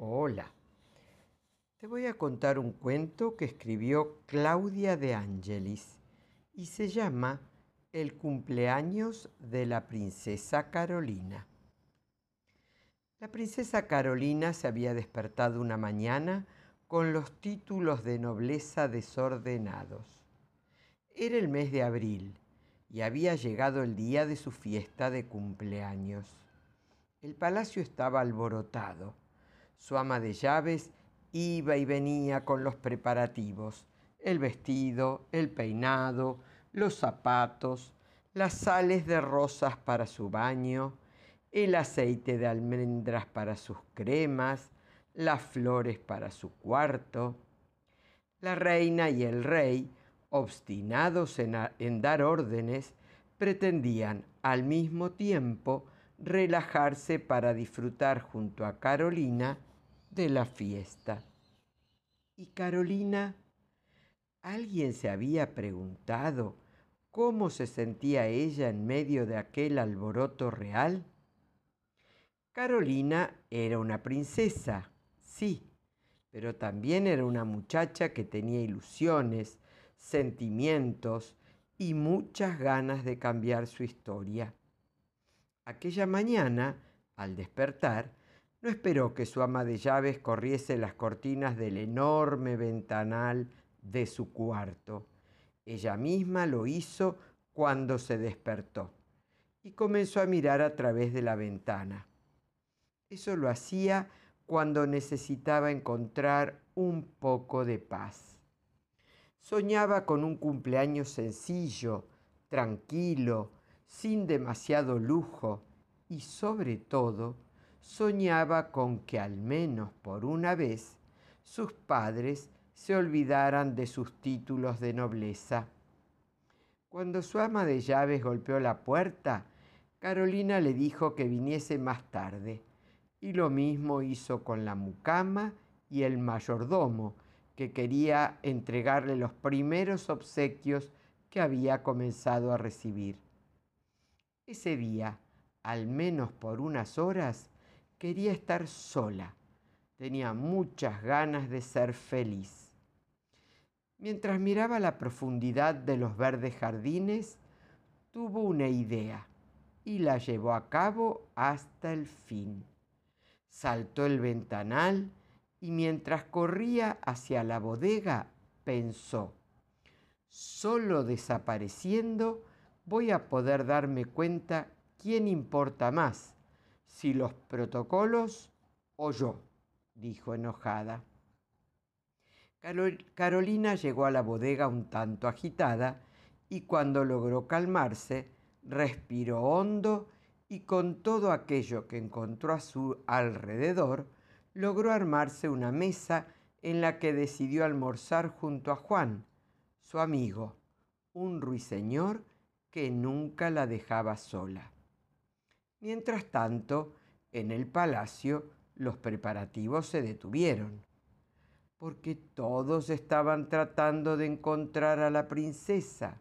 Hola. Te voy a contar un cuento que escribió Claudia de Angelis y se llama El cumpleaños de la princesa Carolina. La princesa Carolina se había despertado una mañana con los títulos de nobleza desordenados. Era el mes de abril y había llegado el día de su fiesta de cumpleaños. El palacio estaba alborotado. Su ama de llaves iba y venía con los preparativos, el vestido, el peinado, los zapatos, las sales de rosas para su baño, el aceite de almendras para sus cremas, las flores para su cuarto. La reina y el rey, obstinados en, dar órdenes, pretendían al mismo tiempo relajarse para disfrutar junto a Carolina de la fiesta. ¿Y Carolina? ¿Alguien se había preguntado cómo se sentía ella en medio de aquel alboroto real? Carolina era una princesa, sí, pero también era una muchacha que tenía ilusiones, sentimientos y muchas ganas de cambiar su historia. Aquella mañana, al despertar, no esperó que su ama de llaves corriese las cortinas del enorme ventanal de su cuarto. Ella misma lo hizo cuando se despertó y comenzó a mirar a través de la ventana. Eso lo hacía cuando necesitaba encontrar un poco de paz. Soñaba con un cumpleaños sencillo, tranquilo, sin demasiado lujo y sobre todo soñaba con que al menos por una vez sus padres se olvidaran de sus títulos de nobleza. Cuando su ama de llaves golpeó la puerta, Carolina le dijo que viniese más tarde, y lo mismo hizo con la mucama y el mayordomo, que quería entregarle los primeros obsequios que había comenzado a recibir. Ese día, al menos por unas horas, quería estar sola. Tenía muchas ganas de ser feliz. Mientras miraba la profundidad de los verdes jardines, tuvo una idea y la llevó a cabo hasta el fin. Saltó el ventanal y mientras corría hacia la bodega pensó, solo desapareciendo voy a poder darme cuenta quién importa más, si los protocolos o yo, dijo enojada. Carolina llegó a la bodega un tanto agitada y cuando logró calmarse, respiró hondo y con todo aquello que encontró a su alrededor, logró armarse una mesa en la que decidió almorzar junto a Juan, su amigo, un ruiseñor que nunca la dejaba sola. Mientras tanto, en el palacio los preparativos se detuvieron porque todos estaban tratando de encontrar a la princesa.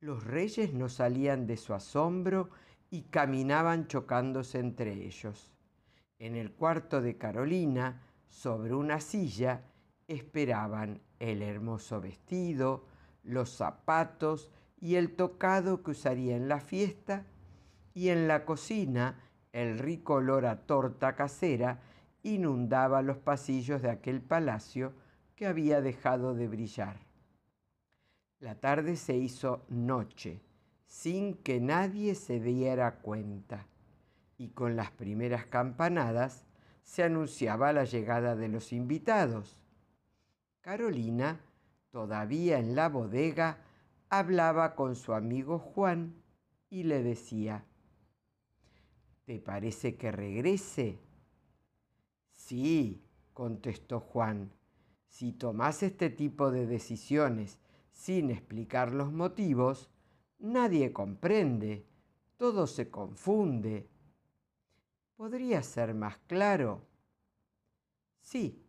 Los reyes no salían de su asombro y caminaban chocándose entre ellos. En el cuarto de Carolina, sobre una silla, esperaban el hermoso vestido, los zapatos y el tocado que usaría en la fiesta, y en la cocina el rico olor a torta casera inundaba los pasillos de aquel palacio que había dejado de brillar. La tarde se hizo noche, sin que nadie se diera cuenta, y con las primeras campanadas se anunciaba la llegada de los invitados. Carolina, todavía en la bodega, hablaba con su amigo Juan y le decía, ¿Te parece que regrese? Sí, contestó Juan, si tomás este tipo de decisiones sin explicar los motivos, nadie comprende, todo se confunde. ¿Podría ser más claro? Sí,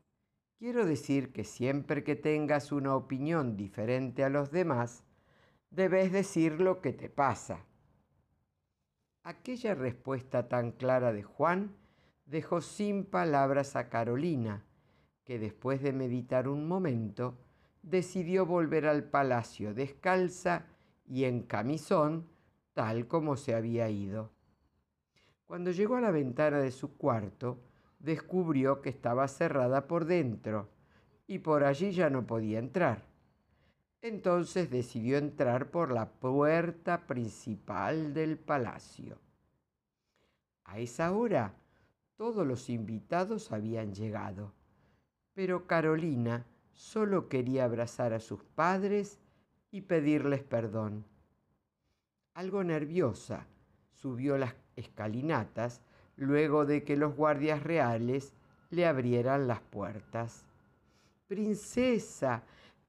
quiero decir que siempre que tengas una opinión diferente a los demás, debes decir lo que te pasa. Aquella respuesta tan clara de Juan dejó sin palabras a Carolina, que después de meditar un momento, decidió volver al palacio descalza y en camisón, tal como se había ido. Cuando llegó a la ventana de su cuarto, descubrió que estaba cerrada por dentro y por allí ya no podía entrar. Entonces decidió entrar por la puerta principal del palacio. A esa hora todos los invitados habían llegado, pero Carolina solo quería abrazar a sus padres y pedirles perdón. Algo nerviosa, subió las escalinatas luego de que los guardias reales le abrieran las puertas. Princesa,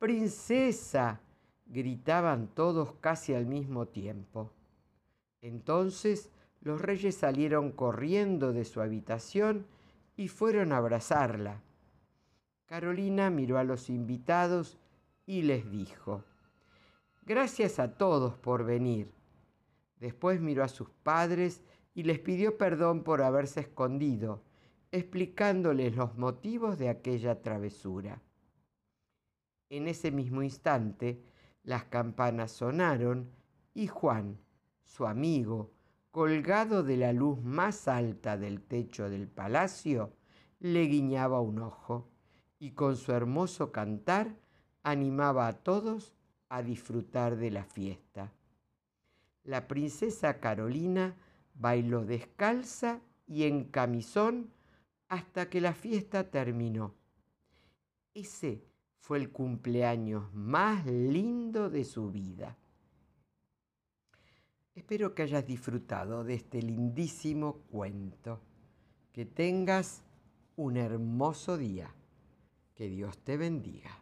princesa, gritaban todos casi al mismo tiempo. Entonces los reyes salieron corriendo de su habitación y fueron a abrazarla. Carolina miró a los invitados y les dijo, Gracias a todos por venir. Después miró a sus padres y les pidió perdón por haberse escondido, explicándoles los motivos de aquella travesura. En ese mismo instante, las campanas sonaron y Juan, su amigo, colgado de la luz más alta del techo del palacio, le guiñaba un ojo y con su hermoso cantar animaba a todos a disfrutar de la fiesta. La princesa Carolina bailó descalza y en camisón hasta que la fiesta terminó. Ese fue el cumpleaños más lindo de su vida. Espero que hayas disfrutado de este lindísimo cuento. Que tengas un hermoso día. Que Dios te bendiga.